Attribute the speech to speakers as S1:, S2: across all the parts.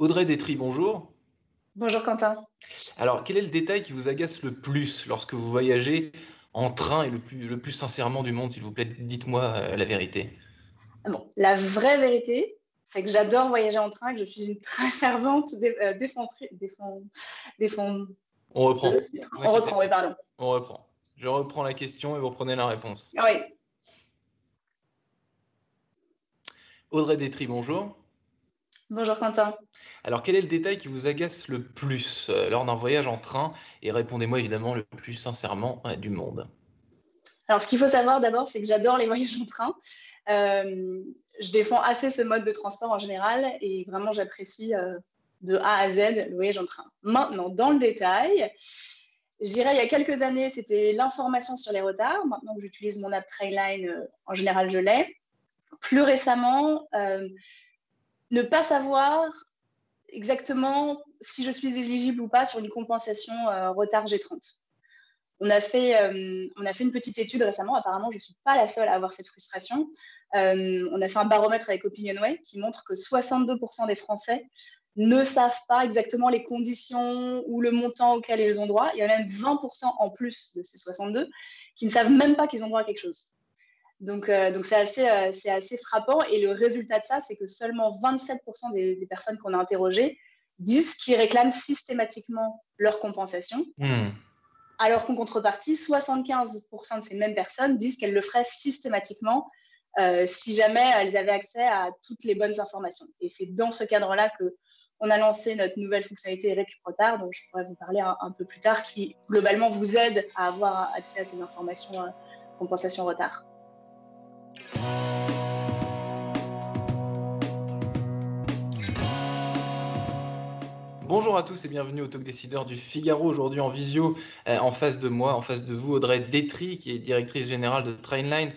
S1: Audrey Détry, bonjour.
S2: Bonjour Quentin.
S1: Alors, quel est le détail qui vous agace le plus lorsque vous voyagez en train et le plus, le plus sincèrement du monde, s'il vous plaît? Dites-moi euh, la vérité.
S2: Bon, la vraie vérité, c'est que j'adore voyager en train et que je suis une très fervente euh,
S1: On reprend.
S2: On reprend, oui, pardon.
S1: On reprend. Je reprends la question et vous reprenez la réponse.
S2: Oui.
S1: Audrey Détry, bonjour.
S2: Bonjour Quentin.
S1: Alors, quel est le détail qui vous agace le plus? Euh, lors d'un voyage en train Et répondez-moi évidemment le plus sincèrement euh, du monde.
S2: Alors, ce qu'il faut savoir d'abord, c'est que j'adore les voyages en train. Euh, je défends assez ce mode de transport en général et vraiment j'apprécie de A à Z le voyage en train. Maintenant, dans le détail, je dirais il y a quelques années, c'était l'information sur les retards. Maintenant que j'utilise mon app Trainline, en général, je l'ai. Plus récemment, ne pas savoir exactement si je suis éligible ou pas sur une compensation euh, retard G30. On a, fait, euh, on a fait une petite étude récemment, apparemment je ne suis pas la seule à avoir cette frustration. Euh, on a fait un baromètre avec OpinionWay qui montre que 62% des Français ne savent pas exactement les conditions ou le montant auquel ils ont droit. Il y en a même 20% en plus de ces 62 qui ne savent même pas qu'ils ont droit à quelque chose. Donc, euh, donc c'est assez, euh, c'est assez frappant. Et le résultat de ça, c'est que seulement 27% des, personnes qu'on a interrogées disent qu'ils réclament systématiquement leur compensation. Hmm. Alors qu'en contrepartie, 75% de ces mêmes personnes disent qu'elles le feraient systématiquement euh, si jamais elles avaient accès à toutes les bonnes informations. Et c'est dans ce cadre-là que on a lancé notre nouvelle fonctionnalité Récup Retard, dont je pourrais vous parler un, un, peu plus tard, qui globalement vous aide à avoir accès à ces informations compensation retard.
S1: Bonjour à tous et bienvenue au Talk Décideur du Figaro. Aujourd'hui en visio, euh, en face de moi, en face de vous, Audrey Détry, qui est directrice générale de Trainline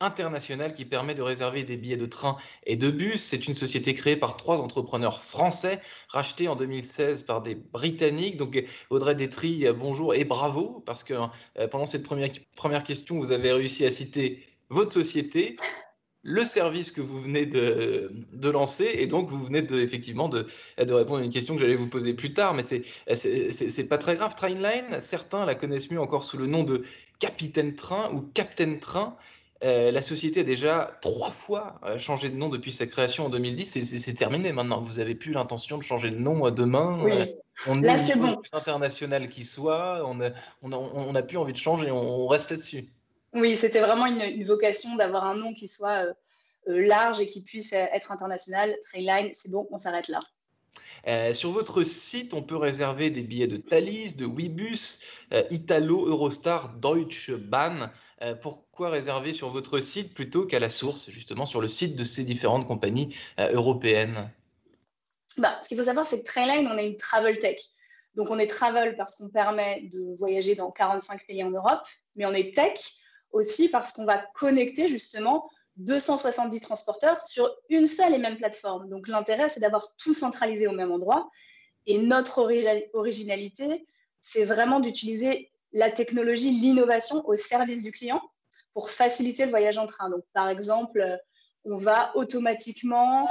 S1: International, qui permet de réserver des billets de train et de bus. C'est une société créée par trois entrepreneurs français, rachetée en 2016 par des Britanniques. Donc Audrey Détry, bonjour et bravo, parce que euh, pendant cette première question, vous avez réussi à citer votre société, le service que vous venez de, lancer et donc vous venez de, effectivement de, de répondre à une question que j'allais vous poser plus tard, mais c'est pas très grave. Trainline, certains la connaissent mieux encore sous le nom de Capitaine Train ou Captain Train. Euh, la société a déjà trois fois euh, changé de nom depuis sa création en 2010 c'est terminé maintenant. Vous avez plus l'intention de changer de nom euh, demain.
S2: Oui.
S1: on
S2: Là, c'est bon.
S1: plus international qui soit. On n'a on a, on a plus envie de changer. on reste là-dessus.
S2: Oui, c'était vraiment une, vocation d'avoir un nom qui soit euh, euh, large et qui puisse être international. Trainline, c'est bon, on s'arrête là.
S1: Euh, sur votre site, on peut réserver des billets de Thalys, de Webus, Italo, Eurostar, Deutsche Bahn. pourquoi réserver sur votre site plutôt qu'à la source, justement sur le site de ces différentes compagnies européennes?
S2: Bah, Ce qu'il faut savoir, c'est que Trainline, on est une travel tech. Donc on est travel parce qu'on permet de voyager dans 45 pays en Europe, mais on est tech aussi parce qu'on va connecter justement 270 transporteurs sur une seule et même plateforme. Donc l'intérêt, c'est d'avoir tout centralisé au même endroit. Et notre originalité, c'est vraiment d'utiliser la technologie, l'innovation au service du client pour faciliter le voyage en train. Donc par exemple, on va automatiquement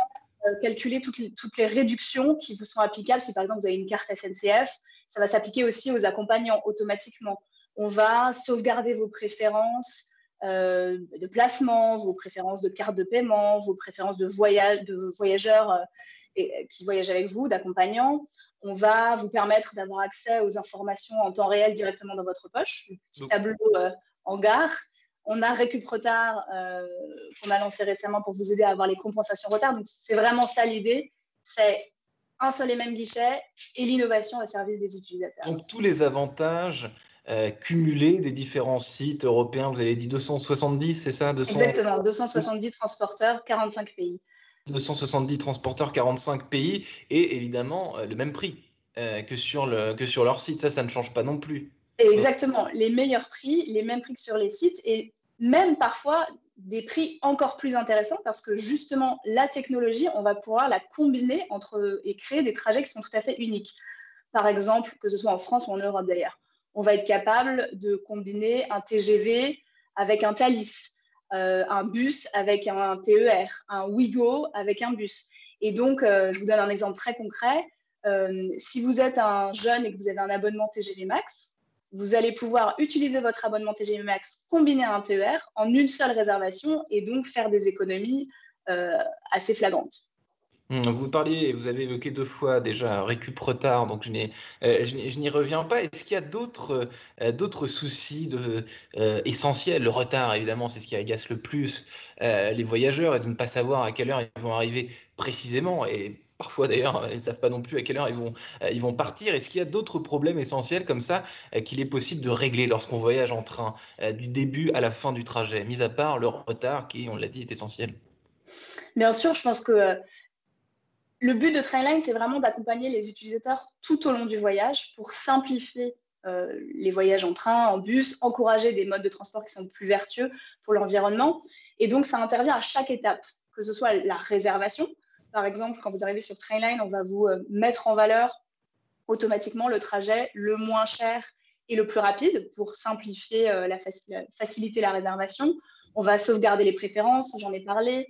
S2: euh, calculer toutes les, toutes les, réductions qui vous sont applicables. Si par exemple vous avez une carte SNCF, ça va s'appliquer aussi aux accompagnants automatiquement on va sauvegarder vos préférences euh, de placement, vos préférences de carte de paiement, vos préférences de, voyage, de voyageurs euh, et, qui voyagent avec vous, d'accompagnants. On va vous permettre d'avoir accès aux informations en temps réel directement dans votre poche, un petit tableau euh, en gare. On a Récup Retard qu'on a lancé récemment pour vous aider à avoir les compensations retard. Donc, c'est vraiment ça l'idée. C'est un seul et même guichet et l'innovation au service des utilisateurs.
S1: Donc, tous les avantages euh, cumulé des différents sites européens. Vous avez dit 270, c'est ça?
S2: Exactement, 270 transporteurs, 45 pays.
S1: 270 transporteurs, 45 pays, et évidemment euh, le même prix euh, que, sur le, que sur leur site. Ça, ça ne change pas non plus.
S2: Exactement, les meilleurs prix, les mêmes prix que sur les sites, et même parfois des prix encore plus intéressants parce que justement, la technologie, on va pouvoir la combiner entre, et créer des trajets qui sont tout à fait uniques. Par exemple, que ce soit en France ou en Europe d'ailleurs on va être capable de combiner un TGV avec un Thalys, euh, un bus avec un TER, un Wigo avec un bus. Et donc, je vous donne un exemple très concret. si vous êtes un jeune et que vous avez un abonnement TGV Max, vous allez pouvoir utiliser votre abonnement TGV Max combiné à un TER en une seule réservation et donc faire des économies assez flagrantes.
S1: Mmh, vous parliez, vous avez évoqué deux fois déjà récup retard, donc je n'y euh, reviens pas. Est-ce qu'il y a d'autres euh, soucis euh, essentiels? Le retard, évidemment, c'est ce qui agace le plus les voyageurs et de ne pas savoir à quelle heure ils vont arriver précisément. Et parfois d'ailleurs, ils ne savent pas non plus à quelle heure ils vont, ils vont partir. Est-ce qu'il y a d'autres problèmes essentiels comme ça qu'il est possible de régler lorsqu'on voyage en train, du début à la fin du trajet, mis à part le retard qui, on l'a dit, est essentiel?
S2: Bien sûr, je pense que le but de Trainline, c'est vraiment d'accompagner les utilisateurs tout au long du voyage pour simplifier euh, les voyages en train, en bus, encourager des modes de transport qui sont plus vertueux pour l'environnement. Et donc, ça intervient à chaque étape, que ce soit la réservation. Par exemple, quand vous arrivez sur Trainline, on va vous euh, mettre en valeur automatiquement le trajet le moins cher et le plus rapide pour simplifier, euh, faciliter la réservation. On va sauvegarder les préférences, j'en ai parlé,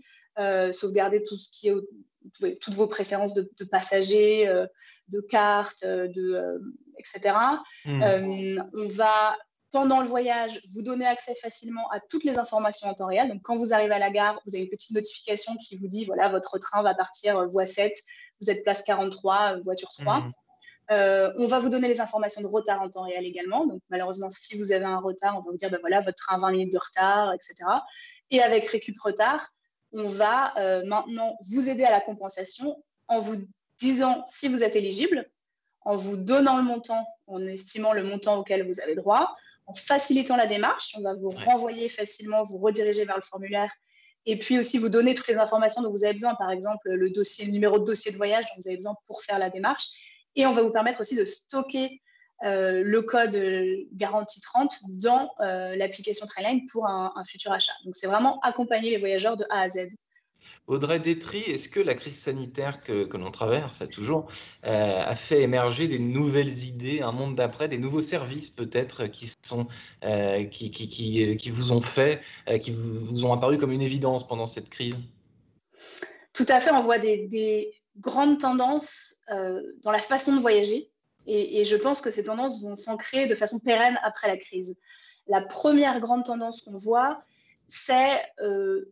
S2: sauvegarder tout ce qui est toutes vos préférences de, passagers, euh, de cartes, euh, de, euh, etc. Hmm. on va, pendant le voyage, vous donner accès facilement à toutes les informations en temps réel. Donc, quand vous arrivez à la gare, vous avez une petite notification qui vous dit, voilà, votre train va partir voie 7, vous êtes place 43, voiture 3. Hmm. on va vous donner les informations de retard en temps réel également. Donc, malheureusement, si vous avez un retard, on va vous dire, ben voilà, votre train a 20 minutes de retard, etc. Et avec Récup Retard, on va euh, maintenant vous aider à la compensation en vous disant si vous êtes éligible, en vous donnant le montant, en estimant le montant auquel vous avez droit, en facilitant la démarche. On va vous renvoyer facilement, vous rediriger vers le formulaire et puis aussi vous donner toutes les informations dont vous avez besoin, par exemple le, dossier, le numéro de dossier de voyage dont vous avez besoin pour faire la démarche. Et on va vous permettre aussi de stocker euh, le code garantie 30 dans euh, l'application Trainline pour un, futur achat. Donc, c'est vraiment accompagner les voyageurs de A à Z.
S1: Audrey Détry, est-ce que la crise sanitaire que, l'on traverse, toujours, euh, a fait émerger des nouvelles idées, un monde d'après, des nouveaux services peut-être qui, sont, qui, qui, qui, vous ont fait, qui vous, ont apparu comme une évidence pendant cette crise?
S2: Tout à fait, on voit des, des grandes tendances dans la façon de voyager. Et, je pense que ces tendances vont s'ancrer de façon pérenne après la crise. La première grande tendance qu'on voit, c'est euh,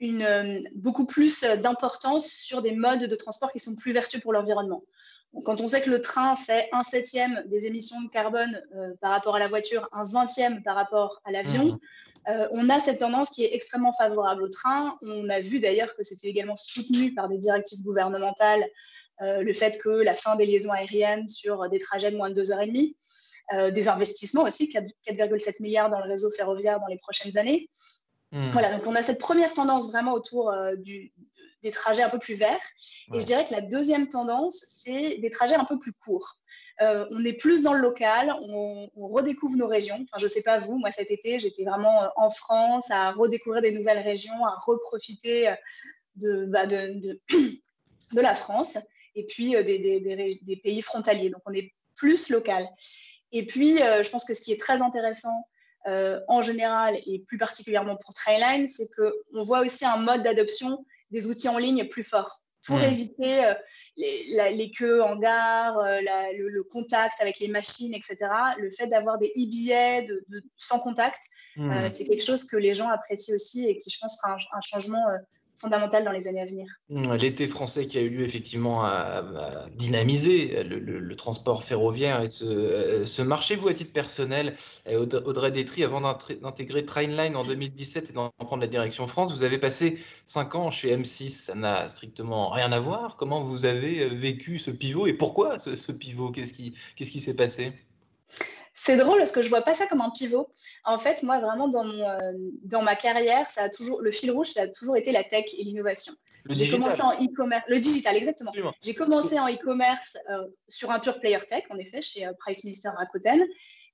S2: une, euh, beaucoup plus d'importance sur des modes de transport qui sont plus vertueux pour l'environnement. Quand on sait que le train fait un septième des émissions de carbone euh, par rapport à la voiture, un vingtième par rapport à l'avion, mmh. on a cette tendance qui est extrêmement favorable au train. On a vu d'ailleurs que c'était également soutenu par des directives gouvernementales le fait que la fin des liaisons aériennes sur des trajets de moins de 2h30, euh, des investissements aussi, 4,7 milliards dans le réseau ferroviaire dans les prochaines années. Hmm. Voilà, donc on a cette première tendance vraiment autour euh, des trajets un peu plus verts. Et je dirais que la deuxième tendance, c'est des trajets un peu plus courts. on est plus dans le local, on, redécouvre nos régions. Enfin, je ne sais pas vous, moi cet été, j'étais vraiment en France à redécouvrir des nouvelles régions, à reprofiter de, bah, de, de la France et puis euh, des, pays frontaliers. Donc, on est plus local. Et puis, euh, je pense que ce qui est très intéressant euh, en général et plus particulièrement pour Trainline, c'est qu'on voit aussi un mode d'adoption des outils en ligne plus fort pour mmh. éviter les, queues en gare, le, contact avec les machines, etc. Le fait d'avoir des e-billets de, sans contact, mmh. c'est quelque chose que les gens apprécient aussi et qui, je pense, sera un, changement fondamentale dans les années à venir.
S1: Mmh, l'été français qui a eu lieu effectivement a, dynamisé le, transport ferroviaire et ce, marché. Vous, à titre personnel, Audrey Détry, avant d'intégrer Trainline en 2017 et d'en prendre la direction France, vous avez passé cinq ans chez M6. Ça n'a strictement rien à voir. Comment vous avez vécu ce pivot et pourquoi ce, pivot? Qu'est-ce qui s'est passé?
S2: C'est drôle parce que je vois pas ça comme un pivot. En fait, moi, vraiment, dans, euh, dans ma carrière, ça a toujours, le fil rouge, ça a toujours été la tech et l'innovation. J'ai commencé en e-commerce, le digital, exactement. J'ai commencé en e-commerce euh, sur un pure player tech, en effet, chez euh, Price Minister Rakuten.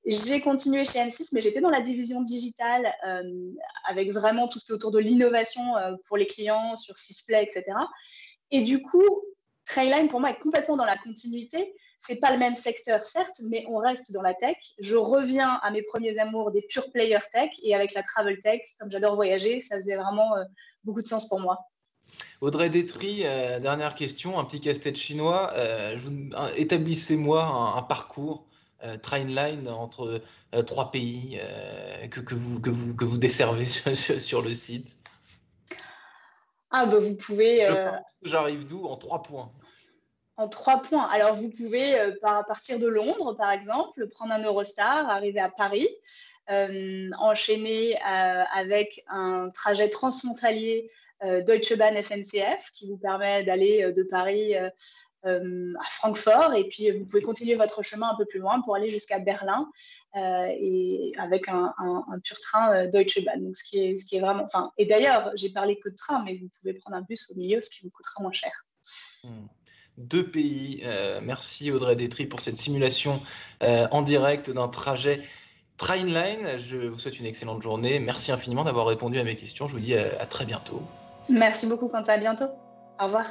S2: J'ai continué chez M6, mais j'étais dans la division digitale avec vraiment tout ce qui est autour de l'innovation pour les clients sur Sysplay, etc. Et du coup, Trailline, pour moi, est complètement dans la continuité c'est pas le même secteur, certes, mais on reste dans la tech. Je reviens à mes premiers amours des pure player tech et avec la travel tech, comme j'adore voyager, ça faisait vraiment euh, beaucoup de sens pour moi.
S1: Audrey Détry, dernière question, un petit casse-tête chinois. Établissez-moi un, parcours Trainline entre trois pays que, que, vous, que, vous, que vous desservez sur, le site
S2: Ah, bah vous pouvez.
S1: J'arrive d'où? En trois points
S2: en trois points. Alors, vous pouvez euh, partir de Londres, par exemple, prendre un Eurostar, arriver à Paris, euh, enchaîner euh, avec un trajet transfrontalier Deutsche Bahn SNCF qui vous permet d'aller de Paris à Francfort. Et puis, vous pouvez continuer votre chemin un peu plus loin pour aller jusqu'à Berlin et avec un, pur train Deutsche Bahn. Donc, ce qui est, ce qui est vraiment. Enfin, et d'ailleurs, j'ai parlé que de train, mais vous pouvez prendre un bus au milieu, ce qui vous coûtera moins cher.
S1: Hmm deux pays. Euh, merci Audrey Détry pour cette simulation euh, en direct d'un trajet Trainline. Je vous souhaite une excellente journée. Merci infiniment d'avoir répondu à mes questions. Je vous dis à, à très bientôt.
S2: Merci beaucoup Quentin, à bientôt. Au revoir.